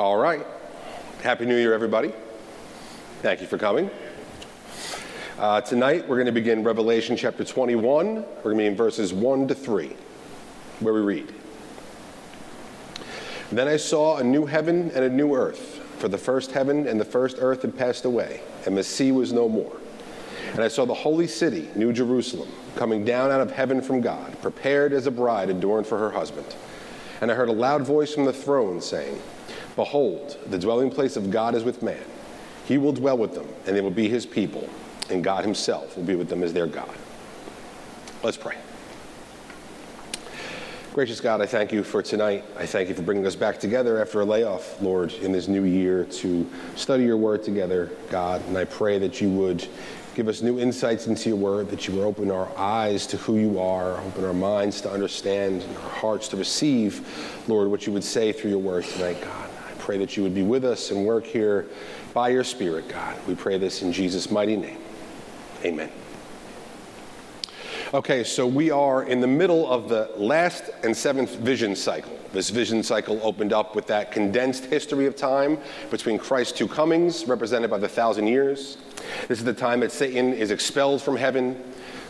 All right. Happy New Year, everybody. Thank you for coming. Uh, tonight, we're going to begin Revelation chapter 21. We're going to be in verses 1 to 3, where we read Then I saw a new heaven and a new earth, for the first heaven and the first earth had passed away, and the sea was no more. And I saw the holy city, New Jerusalem, coming down out of heaven from God, prepared as a bride adorned for her husband. And I heard a loud voice from the throne saying, Behold, the dwelling place of God is with man. He will dwell with them, and they will be his people, and God himself will be with them as their God. Let's pray. Gracious God, I thank you for tonight. I thank you for bringing us back together after a layoff, Lord, in this new year to study your word together, God. And I pray that you would give us new insights into your word, that you would open our eyes to who you are, open our minds to understand, and our hearts to receive, Lord, what you would say through your word tonight, God pray that you would be with us and work here by your Spirit, God. We pray this in Jesus' mighty name. Amen. Okay, so we are in the middle of the last and seventh vision cycle. This vision cycle opened up with that condensed history of time between Christ's two comings, represented by the thousand years. This is the time that Satan is expelled from heaven,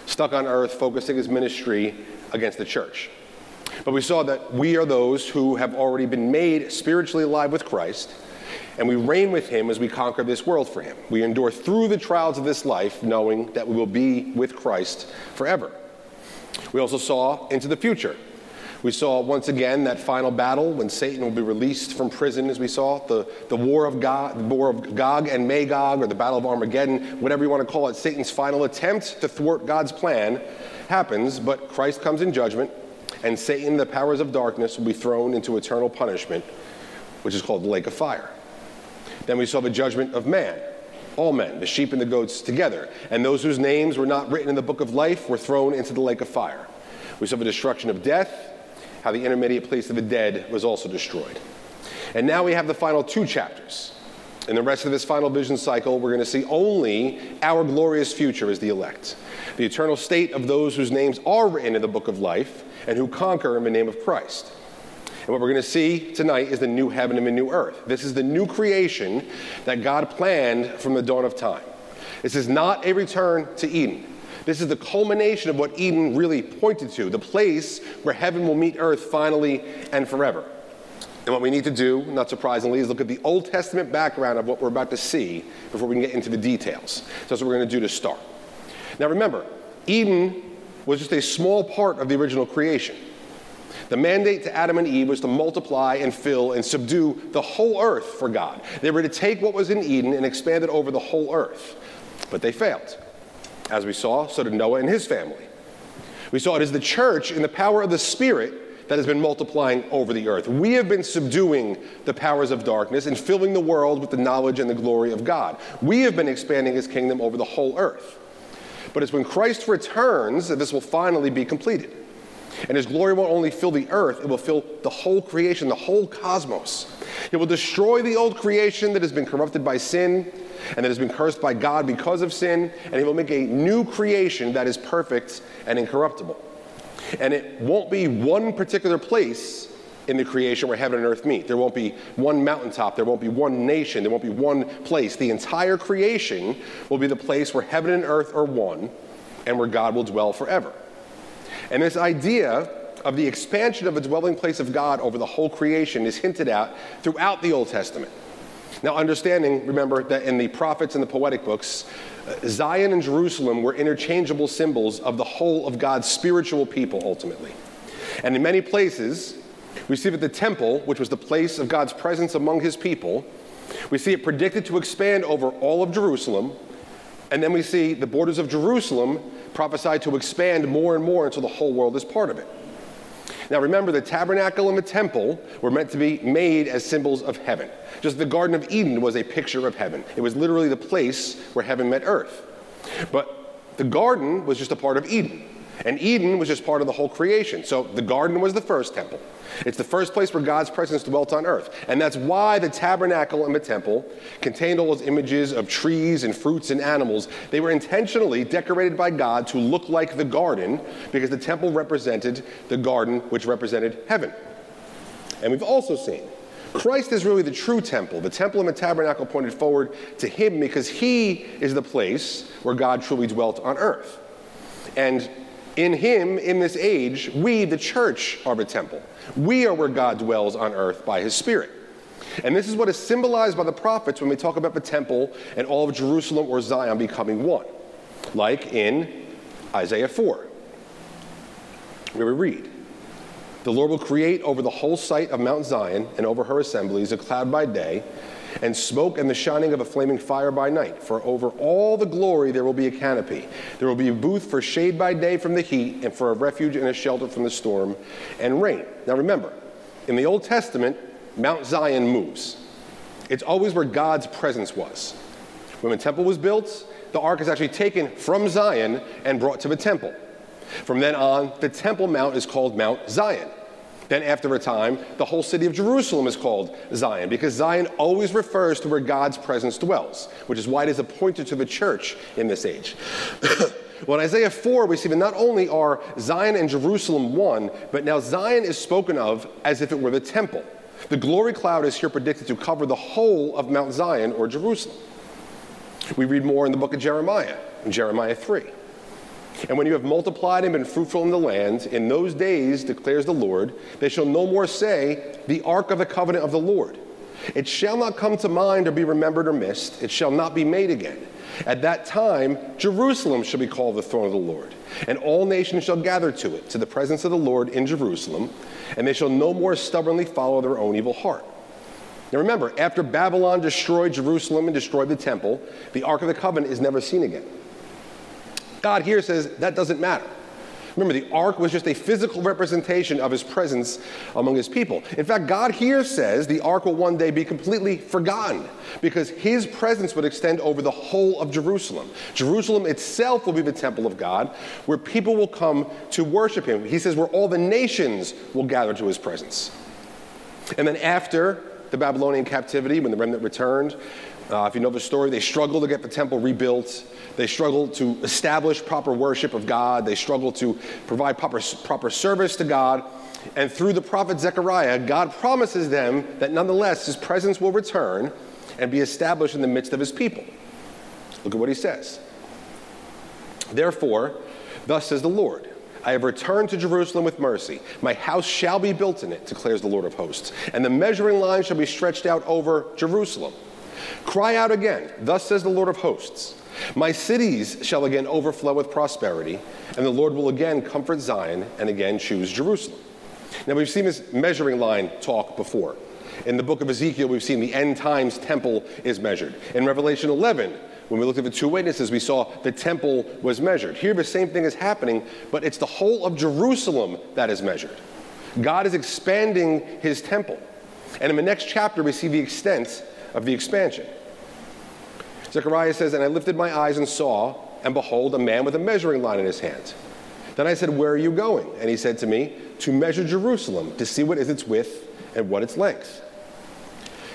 stuck on earth, focusing his ministry against the church. But we saw that we are those who have already been made spiritually alive with Christ, and we reign with him as we conquer this world for him. We endure through the trials of this life, knowing that we will be with Christ forever. We also saw into the future. We saw once again that final battle when Satan will be released from prison, as we saw, the, the war of God, the war of Gog and Magog, or the battle of Armageddon, whatever you want to call it, Satan's final attempt to thwart God's plan happens, but Christ comes in judgment and Satan, the powers of darkness, will be thrown into eternal punishment, which is called the lake of fire. Then we saw the judgment of man, all men, the sheep and the goats together. And those whose names were not written in the book of life were thrown into the lake of fire. We saw the destruction of death, how the intermediate place of the dead was also destroyed. And now we have the final two chapters. In the rest of this final vision cycle, we're going to see only our glorious future as the elect, the eternal state of those whose names are written in the book of life, and who conquer in the name of Christ. And what we're going to see tonight is the new heaven and the new earth. This is the new creation that God planned from the dawn of time. This is not a return to Eden. This is the culmination of what Eden really pointed to, the place where heaven will meet earth finally and forever. And what we need to do, not surprisingly, is look at the Old Testament background of what we're about to see before we can get into the details. So that's what we're going to do to start. Now remember, Eden was just a small part of the original creation. The mandate to Adam and Eve was to multiply and fill and subdue the whole earth for God. They were to take what was in Eden and expand it over the whole earth. But they failed. As we saw, so did Noah and his family. We saw it as the church in the power of the Spirit that has been multiplying over the earth. We have been subduing the powers of darkness and filling the world with the knowledge and the glory of God. We have been expanding his kingdom over the whole earth. But it's when Christ returns that this will finally be completed. And his glory won't only fill the earth, it will fill the whole creation, the whole cosmos. It will destroy the old creation that has been corrupted by sin and that has been cursed by God because of sin, and he will make a new creation that is perfect and incorruptible. And it won't be one particular place in the creation where heaven and earth meet. There won't be one mountaintop, there won't be one nation, there won't be one place. The entire creation will be the place where heaven and earth are one and where God will dwell forever. And this idea of the expansion of a dwelling place of God over the whole creation is hinted at throughout the Old Testament. Now, understanding, remember, that in the prophets and the poetic books, uh, Zion and Jerusalem were interchangeable symbols of the whole of God's spiritual people ultimately. And in many places, we see that the temple, which was the place of God's presence among his people, we see it predicted to expand over all of Jerusalem. And then we see the borders of Jerusalem prophesied to expand more and more until the whole world is part of it. Now remember, the tabernacle and the temple were meant to be made as symbols of heaven. Just the Garden of Eden was a picture of heaven. It was literally the place where heaven met earth. But the garden was just a part of Eden. And Eden was just part of the whole creation. So the garden was the first temple. It's the first place where God's presence dwelt on earth. And that's why the tabernacle and the temple contained all those images of trees and fruits and animals. They were intentionally decorated by God to look like the garden because the temple represented the garden which represented heaven. And we've also seen Christ is really the true temple. The temple and the tabernacle pointed forward to him because he is the place where God truly dwelt on earth. And in him, in this age, we, the church, are the temple. We are where God dwells on earth by his Spirit. And this is what is symbolized by the prophets when we talk about the temple and all of Jerusalem or Zion becoming one, like in Isaiah 4, where we read, The Lord will create over the whole site of Mount Zion and over her assemblies a cloud by day, and smoke and the shining of a flaming fire by night. For over all the glory there will be a canopy. There will be a booth for shade by day from the heat, and for a refuge and a shelter from the storm and rain. Now remember, in the Old Testament, Mount Zion moves. It's always where God's presence was. When the temple was built, the ark is actually taken from Zion and brought to the temple. From then on, the Temple Mount is called Mount Zion. Then, after a time, the whole city of Jerusalem is called Zion because Zion always refers to where God's presence dwells, which is why it is appointed to the church in this age. well, in Isaiah 4, we see that not only are Zion and Jerusalem one, but now Zion is spoken of as if it were the temple. The glory cloud is here predicted to cover the whole of Mount Zion or Jerusalem. We read more in the book of Jeremiah, in Jeremiah 3. And when you have multiplied and been fruitful in the land, in those days, declares the Lord, they shall no more say, The ark of the covenant of the Lord. It shall not come to mind or be remembered or missed. It shall not be made again. At that time, Jerusalem shall be called the throne of the Lord, and all nations shall gather to it, to the presence of the Lord in Jerusalem, and they shall no more stubbornly follow their own evil heart. Now remember, after Babylon destroyed Jerusalem and destroyed the temple, the Ark of the Covenant is never seen again. God here says that doesn't matter. Remember, the ark was just a physical representation of his presence among his people. In fact, God here says the ark will one day be completely forgotten because his presence would extend over the whole of Jerusalem. Jerusalem itself will be the temple of God where people will come to worship him. He says, where all the nations will gather to his presence. And then after the Babylonian captivity, when the remnant returned, uh, if you know the story, they struggled to get the temple rebuilt. They struggled to establish proper worship of God. They struggled to provide proper, proper service to God. And through the prophet Zechariah, God promises them that nonetheless his presence will return and be established in the midst of his people. Look at what he says. Therefore, thus says the Lord. I have returned to Jerusalem with mercy. My house shall be built in it, declares the Lord of hosts, and the measuring line shall be stretched out over Jerusalem. Cry out again, thus says the Lord of hosts. My cities shall again overflow with prosperity, and the Lord will again comfort Zion and again choose Jerusalem. Now, we've seen this measuring line talk before. In the book of Ezekiel, we've seen the end times temple is measured. In Revelation 11, when we looked at the two witnesses, we saw the temple was measured. Here, the same thing is happening, but it's the whole of Jerusalem that is measured. God is expanding his temple. And in the next chapter, we see the extent of the expansion. Zechariah says, And I lifted my eyes and saw, and behold, a man with a measuring line in his hand. Then I said, Where are you going? And he said to me, To measure Jerusalem, to see what is its width and what its length.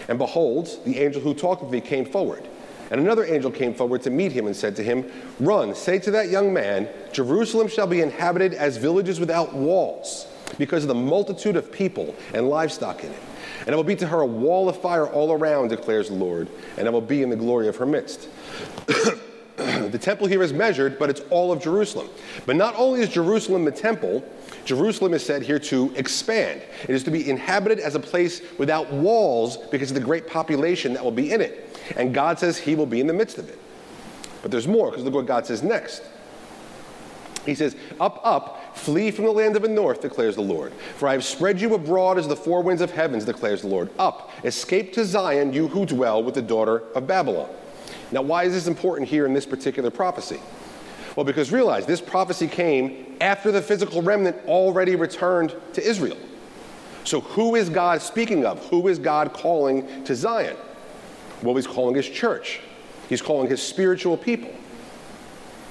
And behold, the angel who talked with me came forward. And another angel came forward to meet him and said to him, Run, say to that young man, Jerusalem shall be inhabited as villages without walls, because of the multitude of people and livestock in it. And I will be to her a wall of fire all around, declares the Lord, and I will be in the glory of her midst. the temple here is measured, but it's all of Jerusalem. But not only is Jerusalem the temple, Jerusalem is said here to expand. It is to be inhabited as a place without walls because of the great population that will be in it. And God says he will be in the midst of it. But there's more, because look what God says next. He says, Up, up, flee from the land of the north, declares the Lord. For I have spread you abroad as the four winds of heavens, declares the Lord. Up, escape to Zion, you who dwell with the daughter of Babylon. Now, why is this important here in this particular prophecy? Well, because realize this prophecy came after the physical remnant already returned to Israel. So, who is God speaking of? Who is God calling to Zion? Well, he's calling his church, he's calling his spiritual people.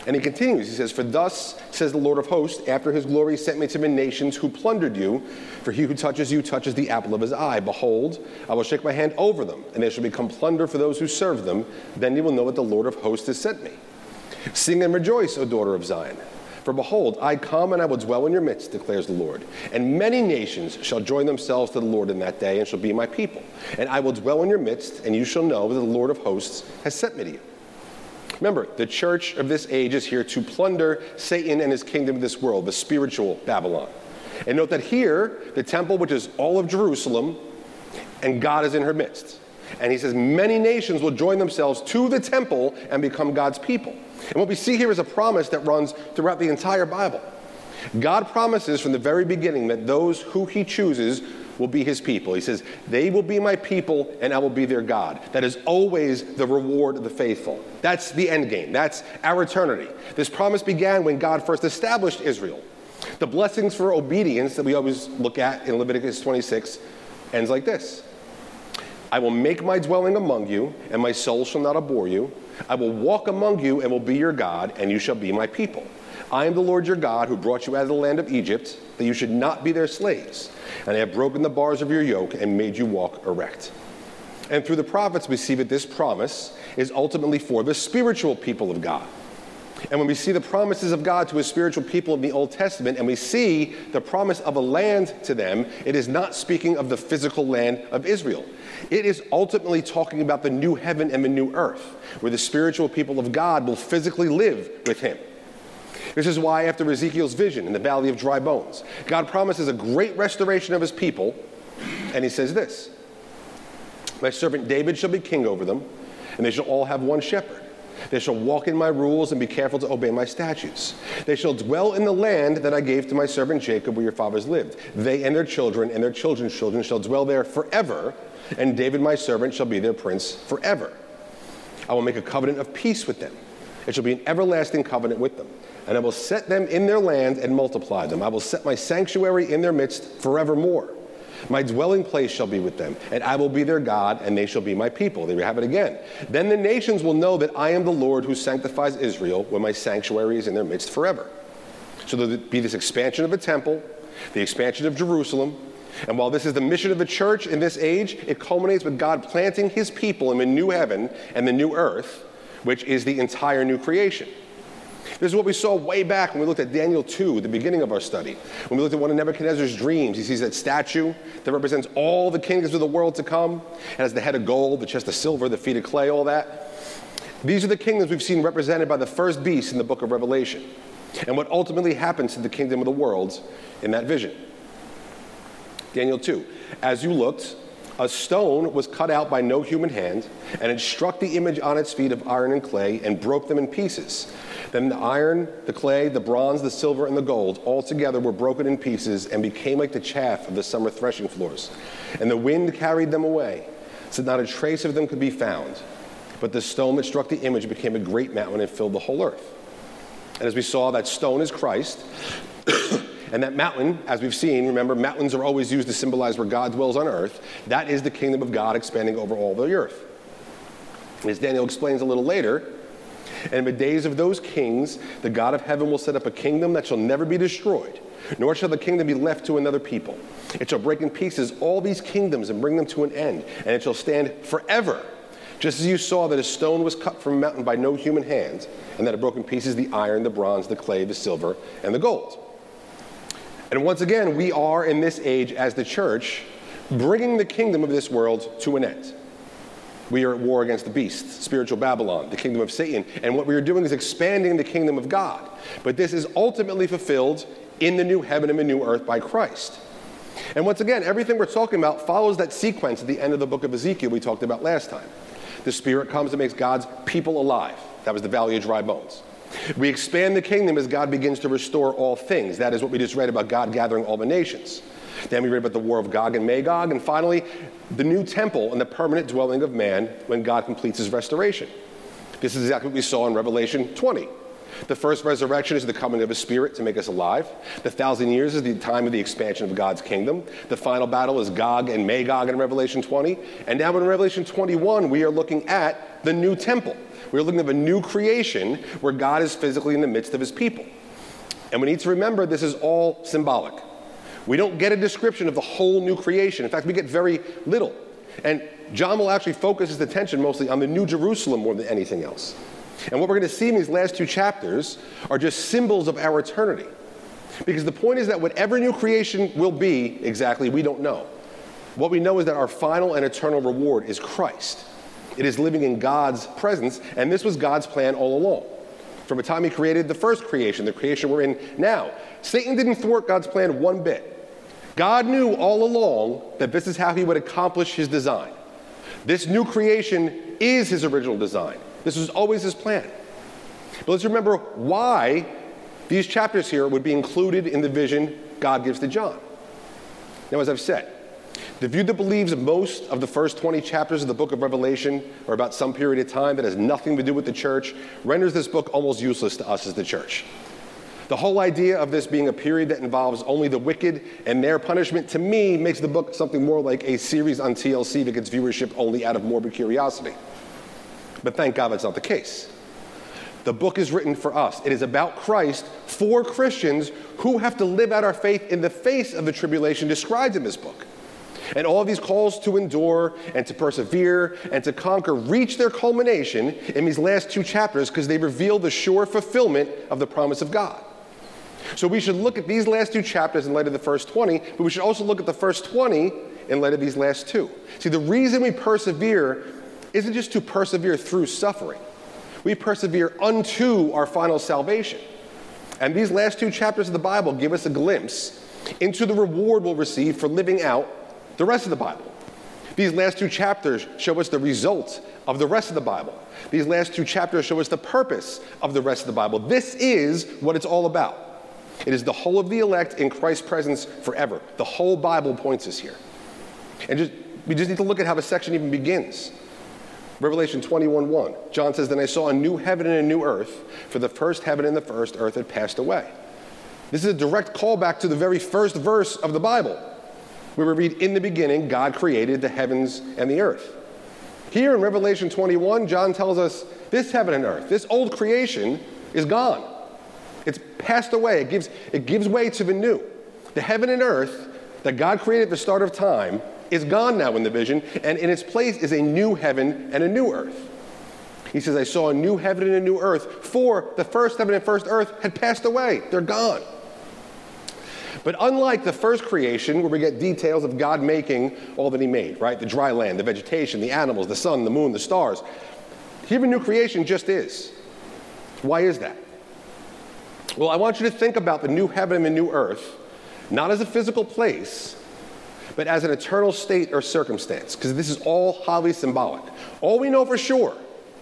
And he continues, he says, For thus says the Lord of hosts, after his glory sent me to the nations who plundered you, for he who touches you touches the apple of his eye. Behold, I will shake my hand over them, and they shall become plunder for those who serve them. Then you will know that the Lord of hosts has sent me. Sing and rejoice, O daughter of Zion. For behold, I come and I will dwell in your midst, declares the Lord. And many nations shall join themselves to the Lord in that day and shall be my people. And I will dwell in your midst, and you shall know that the Lord of hosts has sent me to you. Remember, the church of this age is here to plunder Satan and his kingdom of this world, the spiritual Babylon. And note that here, the temple, which is all of Jerusalem, and God is in her midst. And he says, many nations will join themselves to the temple and become God's people. And what we see here is a promise that runs throughout the entire Bible. God promises from the very beginning that those who he chooses will be his people. He says, They will be my people, and I will be their God. That is always the reward of the faithful. That's the end game. That's our eternity. This promise began when God first established Israel. The blessings for obedience that we always look at in Leviticus 26 ends like this I will make my dwelling among you, and my soul shall not abhor you. I will walk among you and will be your God, and you shall be my people. I am the Lord your God who brought you out of the land of Egypt, that you should not be their slaves. And I have broken the bars of your yoke and made you walk erect. And through the prophets, we see that this promise is ultimately for the spiritual people of God. And when we see the promises of God to his spiritual people in the Old Testament, and we see the promise of a land to them, it is not speaking of the physical land of Israel. It is ultimately talking about the new heaven and the new earth, where the spiritual people of God will physically live with him. This is why, after Ezekiel's vision in the valley of dry bones, God promises a great restoration of his people, and he says this My servant David shall be king over them, and they shall all have one shepherd. They shall walk in my rules and be careful to obey my statutes. They shall dwell in the land that I gave to my servant Jacob, where your fathers lived. They and their children and their children's children shall dwell there forever, and David my servant shall be their prince forever. I will make a covenant of peace with them. It shall be an everlasting covenant with them. And I will set them in their land and multiply them. I will set my sanctuary in their midst forevermore. My dwelling place shall be with them, and I will be their God, and they shall be my people. There we have it again. Then the nations will know that I am the Lord who sanctifies Israel when my sanctuary is in their midst forever. So there'll be this expansion of the temple, the expansion of Jerusalem, and while this is the mission of the church in this age, it culminates with God planting his people in the new heaven and the new earth, which is the entire new creation. This is what we saw way back when we looked at Daniel 2, the beginning of our study. When we looked at one of Nebuchadnezzar's dreams, he sees that statue that represents all the kingdoms of the world to come. It has the head of gold, the chest of silver, the feet of clay, all that. These are the kingdoms we've seen represented by the first beast in the book of Revelation, and what ultimately happens to the kingdom of the world in that vision. Daniel 2. As you looked, a stone was cut out by no human hand, and it struck the image on its feet of iron and clay and broke them in pieces. Then the iron, the clay, the bronze, the silver, and the gold all together were broken in pieces and became like the chaff of the summer threshing floors. And the wind carried them away, so not a trace of them could be found. But the stone that struck the image became a great mountain and filled the whole earth. And as we saw, that stone is Christ. And that mountain, as we've seen, remember, mountains are always used to symbolize where God dwells on earth. That is the kingdom of God expanding over all the earth. As Daniel explains a little later, and in the days of those kings, the God of heaven will set up a kingdom that shall never be destroyed, nor shall the kingdom be left to another people. It shall break in pieces all these kingdoms and bring them to an end, and it shall stand forever. Just as you saw that a stone was cut from a mountain by no human hand, and that it broke in pieces the iron, the bronze, the clay, the silver, and the gold. And once again, we are in this age as the church bringing the kingdom of this world to an end. We are at war against the beast, spiritual Babylon, the kingdom of Satan. And what we are doing is expanding the kingdom of God. But this is ultimately fulfilled in the new heaven and the new earth by Christ. And once again, everything we're talking about follows that sequence at the end of the book of Ezekiel we talked about last time. The Spirit comes and makes God's people alive. That was the valley of dry bones. We expand the kingdom as God begins to restore all things. That is what we just read about God gathering all the nations. Then we read about the war of Gog and Magog, and finally, the new temple and the permanent dwelling of man when God completes his restoration. This is exactly what we saw in Revelation 20. The first resurrection is the coming of a spirit to make us alive. The thousand years is the time of the expansion of God's kingdom. The final battle is Gog and Magog in Revelation 20. And now in Revelation 21, we are looking at the new temple. We're looking at a new creation where God is physically in the midst of his people. And we need to remember this is all symbolic. We don't get a description of the whole new creation. In fact, we get very little. And John will actually focus his attention mostly on the New Jerusalem more than anything else. And what we're going to see in these last two chapters are just symbols of our eternity. Because the point is that whatever new creation will be exactly, we don't know. What we know is that our final and eternal reward is Christ. It is living in God's presence, and this was God's plan all along. From the time He created the first creation, the creation we're in now, Satan didn't thwart God's plan one bit. God knew all along that this is how He would accomplish His design. This new creation is His original design. This was always His plan. But let's remember why these chapters here would be included in the vision God gives to John. Now, as I've said, the view that believes most of the first 20 chapters of the book of Revelation are about some period of time that has nothing to do with the church renders this book almost useless to us as the church. The whole idea of this being a period that involves only the wicked and their punishment, to me, makes the book something more like a series on TLC that gets viewership only out of morbid curiosity. But thank God that's not the case. The book is written for us. It is about Christ for Christians who have to live out our faith in the face of the tribulation described in this book. And all these calls to endure and to persevere and to conquer reach their culmination in these last two chapters because they reveal the sure fulfillment of the promise of God. So we should look at these last two chapters in light of the first 20, but we should also look at the first 20 in light of these last two. See, the reason we persevere isn't just to persevere through suffering, we persevere unto our final salvation. And these last two chapters of the Bible give us a glimpse into the reward we'll receive for living out the rest of the Bible. These last two chapters show us the result of the rest of the Bible. These last two chapters show us the purpose of the rest of the Bible. This is what it's all about. It is the whole of the elect in Christ's presence forever. The whole Bible points us here. And just, we just need to look at how the section even begins. Revelation 21 1. John says, Then I saw a new heaven and a new earth, for the first heaven and the first earth had passed away. This is a direct callback to the very first verse of the Bible, where we read, In the beginning, God created the heavens and the earth. Here in Revelation 21, John tells us this heaven and earth, this old creation, is gone. It's passed away. It gives, it gives way to the new. The heaven and earth that God created at the start of time is gone now in the vision, and in its place is a new heaven and a new earth. He says, I saw a new heaven and a new earth, for the first heaven and first earth had passed away. They're gone. But unlike the first creation, where we get details of God making all that He made, right? The dry land, the vegetation, the animals, the sun, the moon, the stars. Here, new creation just is. Why is that? Well, I want you to think about the new heaven and new earth, not as a physical place, but as an eternal state or circumstance, because this is all highly symbolic. All we know for sure,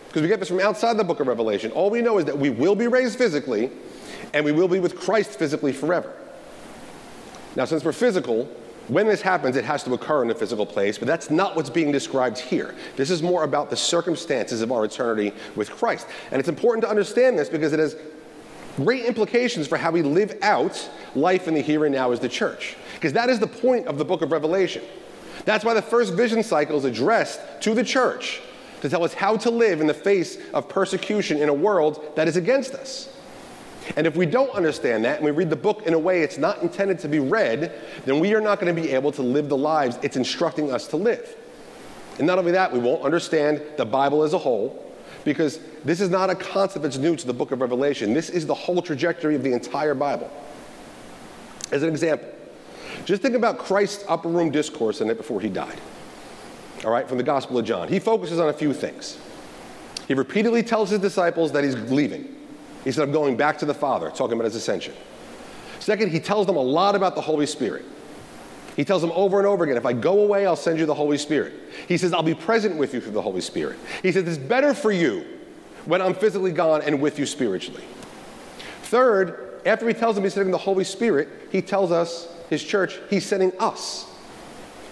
because we get this from outside the book of Revelation, all we know is that we will be raised physically and we will be with Christ physically forever. Now, since we're physical, when this happens, it has to occur in a physical place, but that's not what's being described here. This is more about the circumstances of our eternity with Christ. And it's important to understand this because it has great implications for how we live out life in the here and now as the church. Because that is the point of the book of Revelation. That's why the first vision cycle is addressed to the church to tell us how to live in the face of persecution in a world that is against us. And if we don't understand that and we read the book in a way it's not intended to be read, then we are not going to be able to live the lives it's instructing us to live. And not only that, we won't understand the Bible as a whole because this is not a concept that's new to the book of Revelation. This is the whole trajectory of the entire Bible. As an example, just think about Christ's upper room discourse in it before he died. All right, from the Gospel of John. He focuses on a few things. He repeatedly tells his disciples that he's leaving. He said, I'm going back to the Father, talking about his ascension. Second, he tells them a lot about the Holy Spirit. He tells them over and over again, if I go away, I'll send you the Holy Spirit. He says, I'll be present with you through the Holy Spirit. He says, it's better for you when I'm physically gone and with you spiritually. Third, after he tells them he's sending the Holy Spirit, he tells us, his church, he's sending us.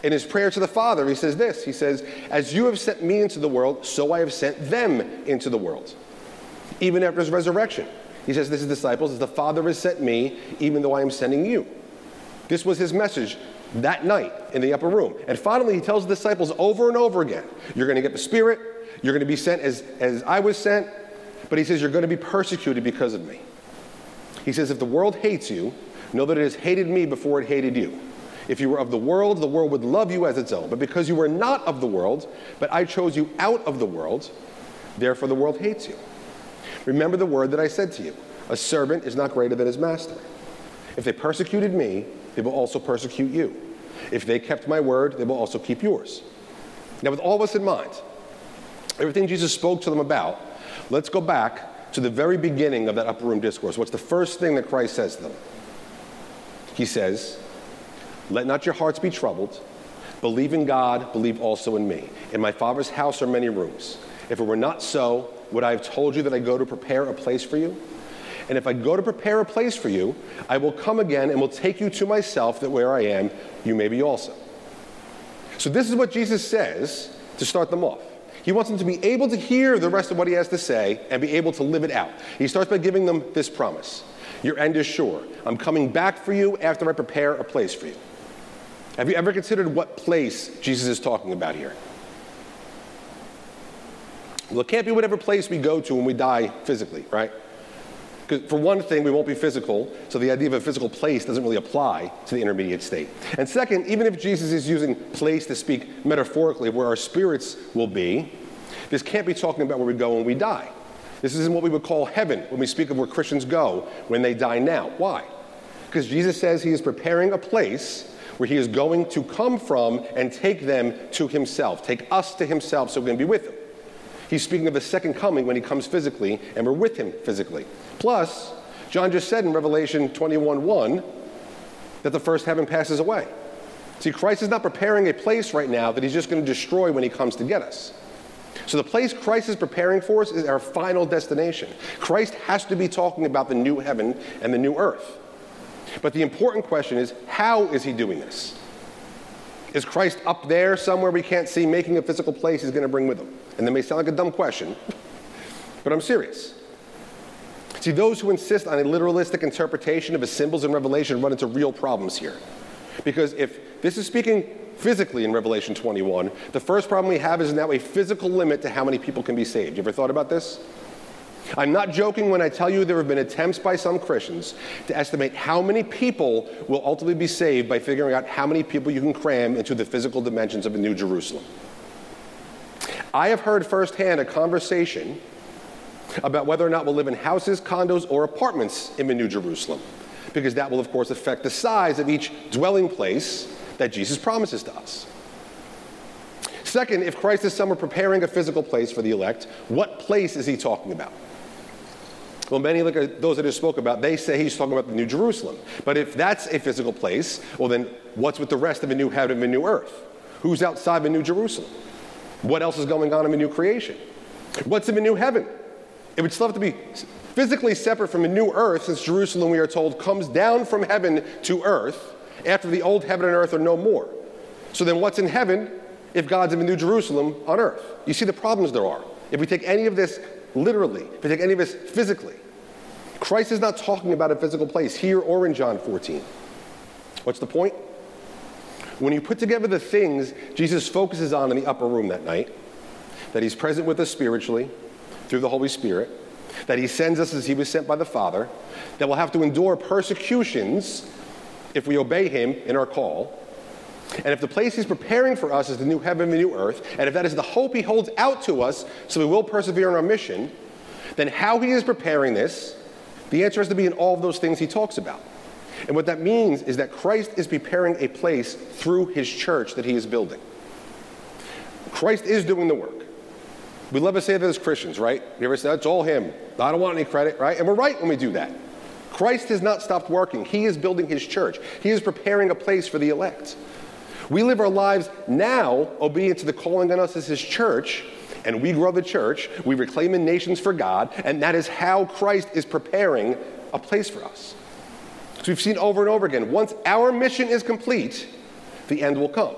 In his prayer to the Father, he says this He says, As you have sent me into the world, so I have sent them into the world. Even after his resurrection, he says to his disciples, the Father has sent me, even though I am sending you. This was his message that night in the upper room. And finally, he tells the disciples over and over again You're going to get the Spirit, you're going to be sent as, as I was sent, but he says, You're going to be persecuted because of me. He says, If the world hates you, know that it has hated me before it hated you. If you were of the world, the world would love you as its own. But because you were not of the world, but I chose you out of the world, therefore the world hates you. Remember the word that I said to you a servant is not greater than his master. If they persecuted me, they will also persecute you. If they kept my word, they will also keep yours. Now, with all this in mind, everything Jesus spoke to them about, let's go back to the very beginning of that upper room discourse. What's the first thing that Christ says to them? He says, Let not your hearts be troubled. Believe in God, believe also in me. In my Father's house are many rooms. If it were not so, would I have told you that I go to prepare a place for you? And if I go to prepare a place for you, I will come again and will take you to myself, that where I am, you may be also. So, this is what Jesus says to start them off. He wants them to be able to hear the rest of what he has to say and be able to live it out. He starts by giving them this promise Your end is sure. I'm coming back for you after I prepare a place for you. Have you ever considered what place Jesus is talking about here? Well, it can't be whatever place we go to when we die physically, right? Because for one thing, we won't be physical, so the idea of a physical place doesn't really apply to the intermediate state. And second, even if Jesus is using place to speak metaphorically of where our spirits will be, this can't be talking about where we go when we die. This isn't what we would call heaven when we speak of where Christians go when they die now. Why? Because Jesus says he is preparing a place where he is going to come from and take them to himself, take us to himself so we can be with him. He's speaking of the second coming when he comes physically and we're with him physically. Plus, John just said in Revelation 21:1 that the first heaven passes away. See, Christ is not preparing a place right now that he's just going to destroy when he comes to get us. So, the place Christ is preparing for us is our final destination. Christ has to be talking about the new heaven and the new earth. But the important question is how is he doing this? Is Christ up there somewhere we can't see, making a physical place he's going to bring with him? And that may sound like a dumb question, but I'm serious. See, those who insist on a literalistic interpretation of his symbols in Revelation run into real problems here. Because if this is speaking physically in Revelation 21, the first problem we have is now a physical limit to how many people can be saved. You ever thought about this? I'm not joking when I tell you there have been attempts by some Christians to estimate how many people will ultimately be saved by figuring out how many people you can cram into the physical dimensions of a New Jerusalem. I have heard firsthand a conversation about whether or not we'll live in houses, condos, or apartments in the New Jerusalem, because that will, of course, affect the size of each dwelling place that Jesus promises to us. Second, if Christ is somewhere preparing a physical place for the elect, what place is he talking about? Well, many like those that I spoke about, they say he's talking about the New Jerusalem. But if that's a physical place, well, then what's with the rest of the new heaven and the new earth? Who's outside the New Jerusalem? What else is going on in the new creation? What's in the new heaven? It would still have to be physically separate from the new earth, since Jerusalem, we are told, comes down from heaven to earth after the old heaven and earth are no more. So then, what's in heaven if God's in the new Jerusalem on earth? You see the problems there are. If we take any of this literally, if we take any of this physically, Christ is not talking about a physical place here or in John 14. What's the point? When you put together the things Jesus focuses on in the upper room that night, that he's present with us spiritually through the Holy Spirit, that he sends us as he was sent by the Father, that we'll have to endure persecutions if we obey him in our call, and if the place he's preparing for us is the new heaven and the new earth, and if that is the hope he holds out to us so we will persevere in our mission, then how he is preparing this, the answer has to be in all of those things he talks about. And what that means is that Christ is preparing a place through his church that he is building. Christ is doing the work. We love to say that as Christians, right? You ever say, that's all him. I don't want any credit, right? And we're right when we do that. Christ has not stopped working. He is building his church. He is preparing a place for the elect. We live our lives now obedient to the calling on us as His church, and we grow the church. We reclaim the nations for God, and that is how Christ is preparing a place for us. So we've seen over and over again once our mission is complete, the end will come.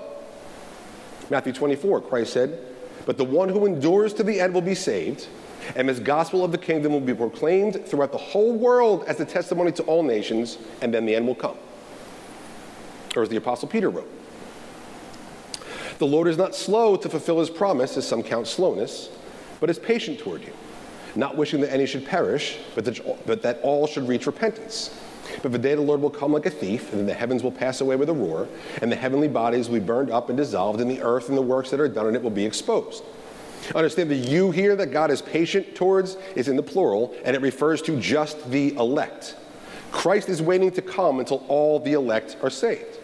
Matthew 24, Christ said, But the one who endures to the end will be saved, and this gospel of the kingdom will be proclaimed throughout the whole world as a testimony to all nations, and then the end will come. Or as the Apostle Peter wrote, the Lord is not slow to fulfill his promise, as some count slowness, but is patient toward you, not wishing that any should perish, but that all should reach repentance. But the day the Lord will come like a thief, and then the heavens will pass away with a roar, and the heavenly bodies will be burned up and dissolved, and the earth and the works that are done in it will be exposed. Understand the you here that God is patient towards is in the plural, and it refers to just the elect. Christ is waiting to come until all the elect are saved.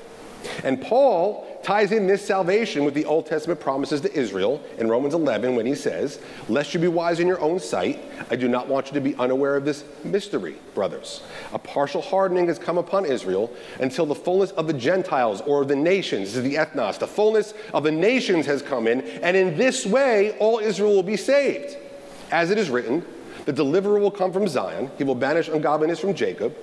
And Paul ties in this salvation with the Old Testament promises to Israel in Romans 11 when he says, Lest you be wise in your own sight, I do not want you to be unaware of this mystery, brothers. A partial hardening has come upon Israel until the fullness of the Gentiles or the nations, this is the ethnos, the fullness of the nations has come in, and in this way all Israel will be saved. As it is written, the deliverer will come from Zion, he will banish ungodliness from Jacob.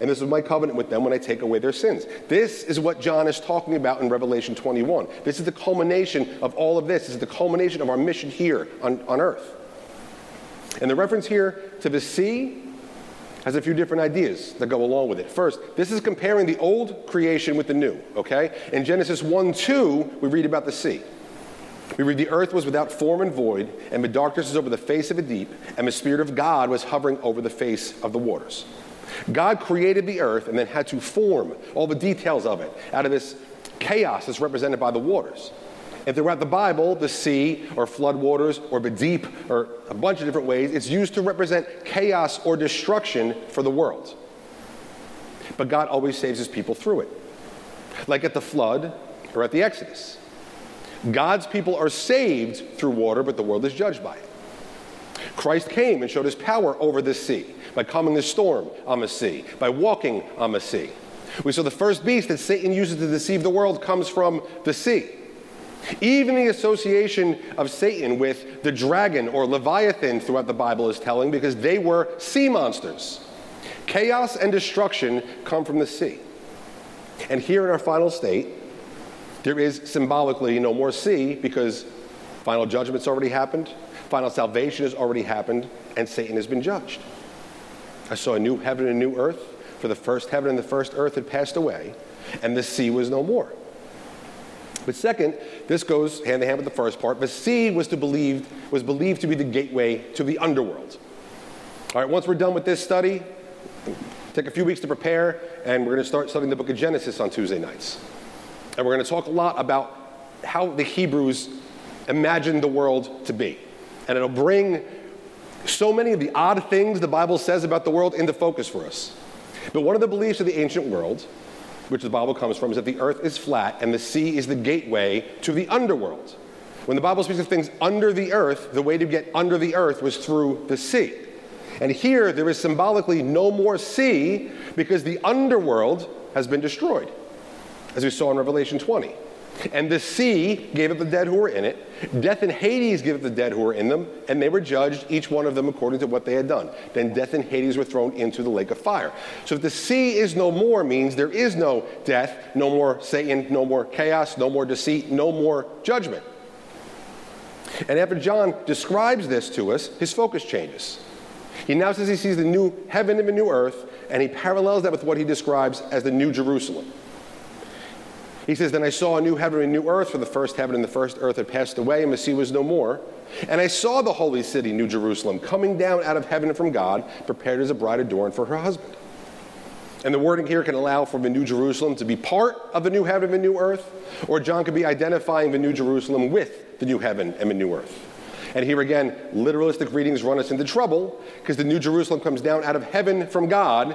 And this is my covenant with them when I take away their sins. This is what John is talking about in Revelation 21. This is the culmination of all of this. This is the culmination of our mission here on, on earth. And the reference here to the sea has a few different ideas that go along with it. First, this is comparing the old creation with the new, okay? In Genesis 1 2, we read about the sea. We read, The earth was without form and void, and the darkness was over the face of the deep, and the Spirit of God was hovering over the face of the waters. God created the earth and then had to form all the details of it out of this chaos that's represented by the waters. And throughout the Bible, the sea or flood waters or the deep or a bunch of different ways, it's used to represent chaos or destruction for the world. But God always saves his people through it, like at the flood or at the Exodus. God's people are saved through water, but the world is judged by it. Christ came and showed his power over the sea by calming the storm on the sea, by walking on the sea. We saw the first beast that Satan uses to deceive the world comes from the sea. Even the association of Satan with the dragon or Leviathan throughout the Bible is telling because they were sea monsters. Chaos and destruction come from the sea. And here in our final state, there is symbolically no more sea because final judgment's already happened, final salvation has already happened, and Satan has been judged. I saw a new heaven and a new earth, for the first heaven and the first earth had passed away, and the sea was no more. But second, this goes hand in hand with the first part. The sea was, to believe, was believed to be the gateway to the underworld. All right, once we're done with this study, take a few weeks to prepare, and we're going to start studying the book of Genesis on Tuesday nights. And we're going to talk a lot about how the Hebrews imagined the world to be. And it'll bring so many of the odd things the Bible says about the world into focus for us. But one of the beliefs of the ancient world, which the Bible comes from, is that the earth is flat and the sea is the gateway to the underworld. When the Bible speaks of things under the earth, the way to get under the earth was through the sea. And here there is symbolically no more sea because the underworld has been destroyed, as we saw in Revelation 20. And the sea gave up the dead who were in it. Death and Hades gave up the dead who were in them, and they were judged, each one of them according to what they had done. Then death and Hades were thrown into the lake of fire. So if the sea is no more, means there is no death, no more Satan, no more chaos, no more deceit, no more judgment. And after John describes this to us, his focus changes. He now says he sees the new heaven and the new earth, and he parallels that with what he describes as the new Jerusalem. He says, Then I saw a new heaven and a new earth, for the first heaven and the first earth had passed away, and the sea was no more. And I saw the holy city, New Jerusalem, coming down out of heaven from God, prepared as a bride adorned for her husband. And the wording here can allow for the New Jerusalem to be part of the new heaven and the new earth, or John could be identifying the New Jerusalem with the new heaven and the new earth. And here again, literalistic readings run us into trouble because the New Jerusalem comes down out of heaven from God,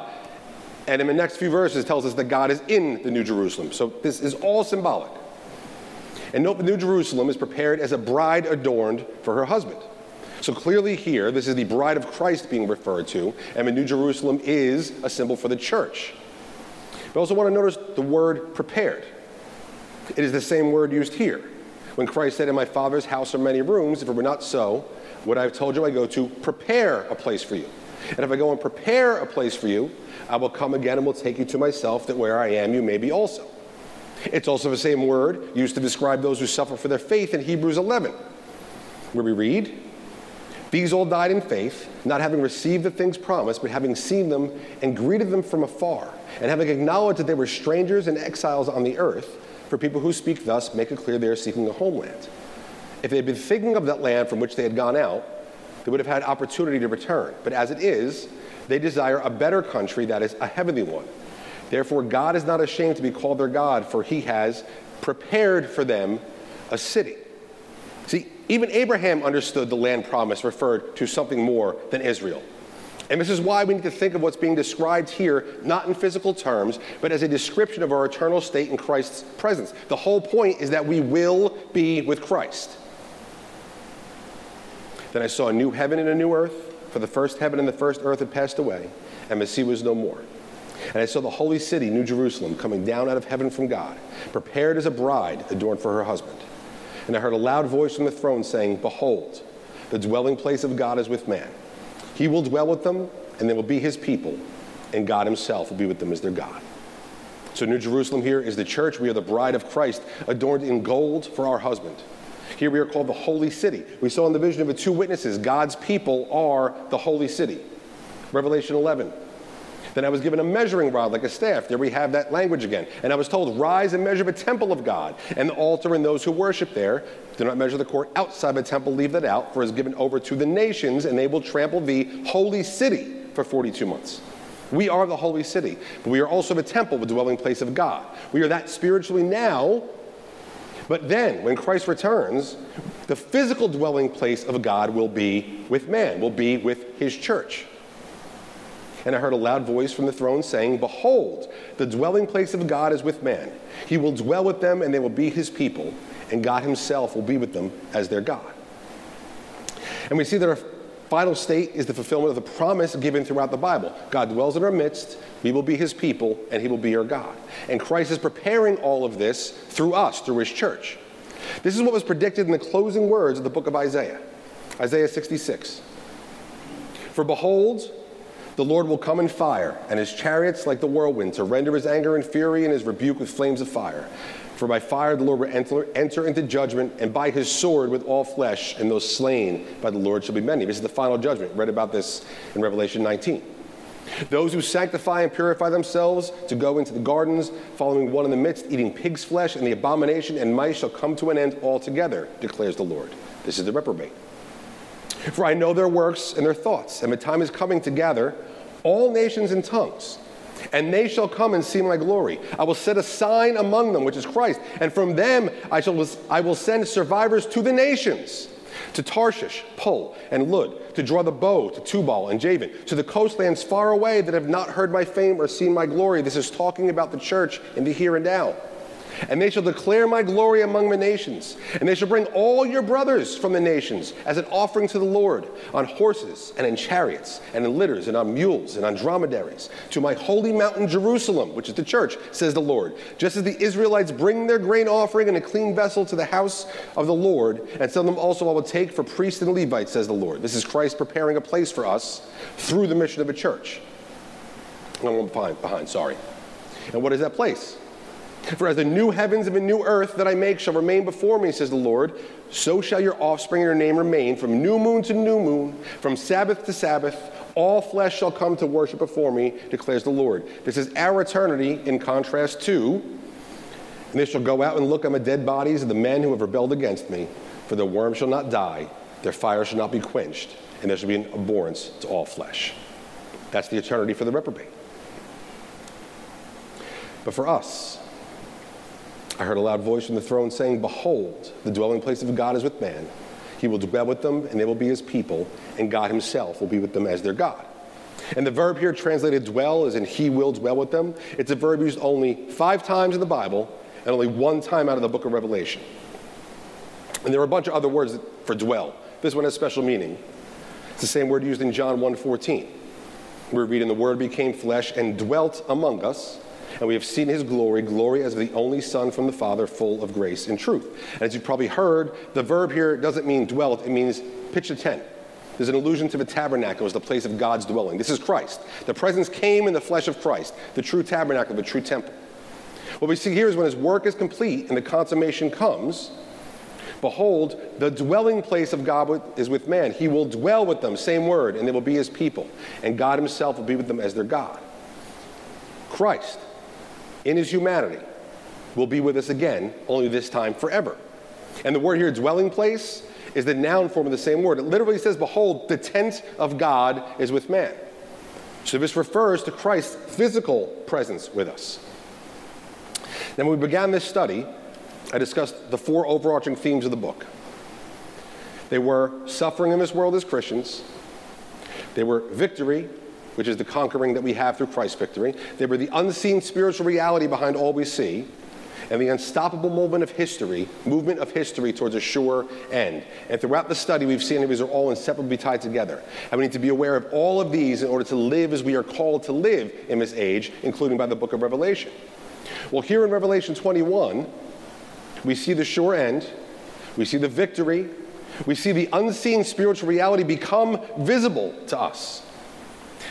and in the next few verses tells us that God is in the New Jerusalem. So this is all symbolic. And note the New Jerusalem is prepared as a bride adorned for her husband. So clearly here, this is the bride of Christ being referred to, and the New Jerusalem is a symbol for the church. But also want to notice the word prepared. It is the same word used here. When Christ said, In my Father's house are many rooms, if it were not so, would I have told you I go to prepare a place for you? And if I go and prepare a place for you, I will come again and will take you to myself, that where I am, you may be also. It's also the same word used to describe those who suffer for their faith in Hebrews 11, where we read, These all died in faith, not having received the things promised, but having seen them and greeted them from afar, and having acknowledged that they were strangers and exiles on the earth. For people who speak thus, make it clear they are seeking a homeland. If they had been thinking of that land from which they had gone out, they would have had opportunity to return. But as it is, they desire a better country that is a heavenly one. Therefore, God is not ashamed to be called their God, for he has prepared for them a city. See, even Abraham understood the land promise referred to something more than Israel. And this is why we need to think of what's being described here, not in physical terms, but as a description of our eternal state in Christ's presence. The whole point is that we will be with Christ. Then I saw a new heaven and a new earth, for the first heaven and the first earth had passed away, and the sea was no more. And I saw the holy city, New Jerusalem, coming down out of heaven from God, prepared as a bride adorned for her husband. And I heard a loud voice from the throne saying, Behold, the dwelling place of God is with man. He will dwell with them, and they will be his people, and God himself will be with them as their God. So, New Jerusalem here is the church. We are the bride of Christ, adorned in gold for our husband. Here we are called the holy city. We saw in the vision of the two witnesses, God's people are the holy city. Revelation 11. Then I was given a measuring rod like a staff. There we have that language again. And I was told, Rise and measure the temple of God and the altar and those who worship there. Do not measure the court outside the temple, leave that out, for it is given over to the nations, and they will trample the holy city for 42 months. We are the holy city, but we are also the temple, the dwelling place of God. We are that spiritually now, but then when Christ returns, the physical dwelling place of God will be with man, will be with his church. And I heard a loud voice from the throne saying, Behold, the dwelling place of God is with man. He will dwell with them, and they will be his people, and God himself will be with them as their God. And we see that our final state is the fulfillment of the promise given throughout the Bible. God dwells in our midst, we will be his people, and he will be our God. And Christ is preparing all of this through us, through his church. This is what was predicted in the closing words of the book of Isaiah Isaiah 66. For behold, the Lord will come in fire, and his chariots like the whirlwind, to render his anger and fury and his rebuke with flames of fire. For by fire the Lord will enter, enter, into judgment, and by his sword with all flesh, and those slain by the Lord shall be many. This is the final judgment. read about this in Revelation 19. Those who sanctify and purify themselves to go into the gardens, following one in the midst, eating pig's flesh, and the abomination and mice shall come to an end altogether, declares the Lord. This is the reprobate. For I know their works and their thoughts, and the time is coming to gather all nations and tongues. And they shall come and see my glory. I will set a sign among them, which is Christ. And from them I, shall, I will send survivors to the nations, to Tarshish, Pul, and Lud, to draw the bow, to Tubal and Javan, to the coastlands far away that have not heard my fame or seen my glory. This is talking about the church in the here and now. And they shall declare my glory among the nations. And they shall bring all your brothers from the nations as an offering to the Lord on horses and in chariots and in litters and on mules and on dromedaries to my holy mountain Jerusalem, which is the church, says the Lord. Just as the Israelites bring their grain offering in a clean vessel to the house of the Lord, and some of them also I will take for priests and Levites, says the Lord. This is Christ preparing a place for us through the mission of a church. I'm behind, behind, sorry. And what is that place? For as the new heavens and the new earth that I make shall remain before me, says the Lord, so shall your offspring and your name remain from new moon to new moon, from Sabbath to Sabbath. All flesh shall come to worship before me, declares the Lord. This is our eternity in contrast to, and they shall go out and look on the dead bodies of the men who have rebelled against me, for their worm shall not die, their fire shall not be quenched, and there shall be an abhorrence to all flesh. That's the eternity for the reprobate. But for us, I heard a loud voice from the throne saying, Behold, the dwelling place of God is with man. He will dwell with them, and they will be his people, and God himself will be with them as their God. And the verb here translated dwell is in he will dwell with them. It's a verb used only five times in the Bible and only one time out of the book of Revelation. And there are a bunch of other words for dwell. This one has special meaning. It's the same word used in John 1:14. We're reading the word became flesh and dwelt among us and we have seen his glory, glory as the only Son from the Father, full of grace and truth. And as you've probably heard, the verb here doesn't mean dwelt, it means pitch a tent. There's an allusion to the tabernacle as the place of God's dwelling. This is Christ. The presence came in the flesh of Christ, the true tabernacle, the true temple. What we see here is when his work is complete and the consummation comes, behold, the dwelling place of God is with man. He will dwell with them, same word, and they will be his people. And God himself will be with them as their God. Christ in his humanity will be with us again, only this time forever. And the word here, dwelling place, is the noun form of the same word. It literally says, Behold, the tent of God is with man. So this refers to Christ's physical presence with us. Now, when we began this study, I discussed the four overarching themes of the book. They were suffering in this world as Christians. They were victory, which is the conquering that we have through Christ's victory. They were the unseen spiritual reality behind all we see and the unstoppable movement of history, movement of history towards a sure end. And throughout the study, we've seen that these are all inseparably tied together. And we need to be aware of all of these in order to live as we are called to live in this age, including by the book of Revelation. Well, here in Revelation 21, we see the sure end, we see the victory, we see the unseen spiritual reality become visible to us.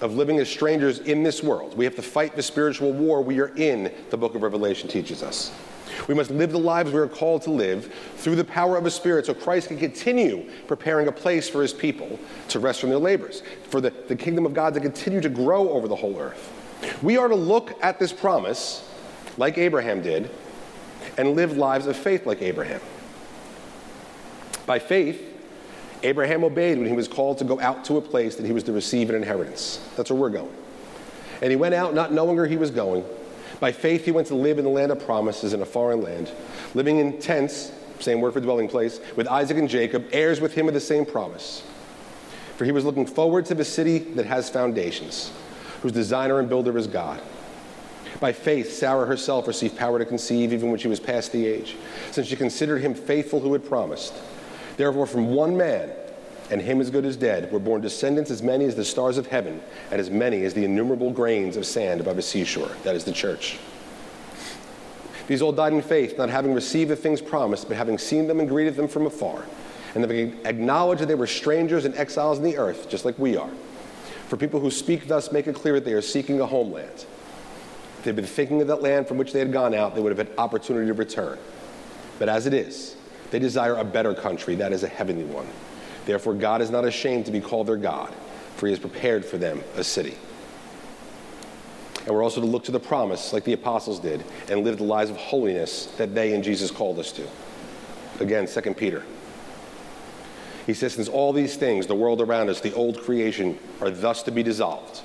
of living as strangers in this world. We have to fight the spiritual war we are in, the book of Revelation teaches us. We must live the lives we are called to live through the power of His Spirit so Christ can continue preparing a place for His people to rest from their labors, for the, the kingdom of God to continue to grow over the whole earth. We are to look at this promise like Abraham did and live lives of faith like Abraham. By faith, Abraham obeyed when he was called to go out to a place that he was to receive an inheritance. That's where we're going. And he went out not knowing where he was going. By faith, he went to live in the land of promises in a foreign land, living in tents, same word for dwelling place, with Isaac and Jacob, heirs with him of the same promise. For he was looking forward to the city that has foundations, whose designer and builder is God. By faith, Sarah herself received power to conceive even when she was past the age, since she considered him faithful who had promised. Therefore, from one man, and him as good as dead, were born descendants as many as the stars of heaven, and as many as the innumerable grains of sand above a seashore. That is the church. These all died in faith, not having received the things promised, but having seen them and greeted them from afar, and having acknowledged that they were strangers and exiles in the earth, just like we are. For people who speak thus make it clear that they are seeking a homeland. If they'd been thinking of that land from which they had gone out, they would have had opportunity to return. But as it is, they desire a better country, that is a heavenly one. Therefore, God is not ashamed to be called their God, for he has prepared for them a city. And we're also to look to the promise, like the apostles did, and live the lives of holiness that they and Jesus called us to. Again, 2 Peter. He says, Since all these things, the world around us, the old creation, are thus to be dissolved,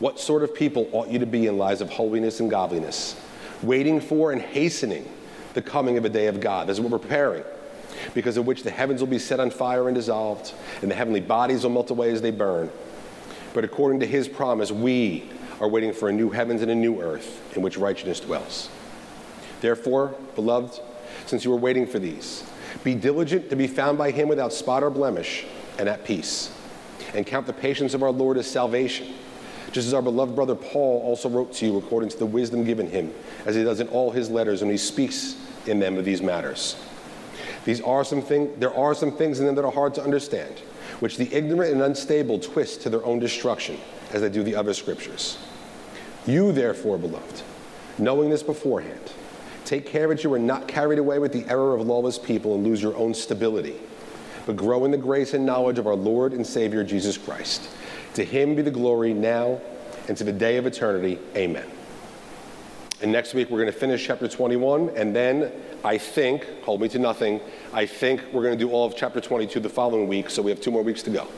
what sort of people ought you to be in lives of holiness and godliness, waiting for and hastening the coming of a day of God? This is what we're preparing because of which the heavens will be set on fire and dissolved, and the heavenly bodies will melt away as they burn. But according to his promise, we are waiting for a new heavens and a new earth in which righteousness dwells. Therefore, beloved, since you are waiting for these, be diligent to be found by him without spot or blemish and at peace, and count the patience of our Lord as salvation, just as our beloved brother Paul also wrote to you according to the wisdom given him, as he does in all his letters when he speaks in them of these matters. These are some thing, there are some things in them that are hard to understand, which the ignorant and unstable twist to their own destruction, as they do the other scriptures. You, therefore, beloved, knowing this beforehand, take care that you are not carried away with the error of lawless people and lose your own stability, but grow in the grace and knowledge of our Lord and Savior Jesus Christ. To him be the glory now and to the day of eternity. Amen. And next week, we're going to finish chapter 21, and then I think, hold me to nothing, I think we're going to do all of chapter 22 the following week, so we have two more weeks to go.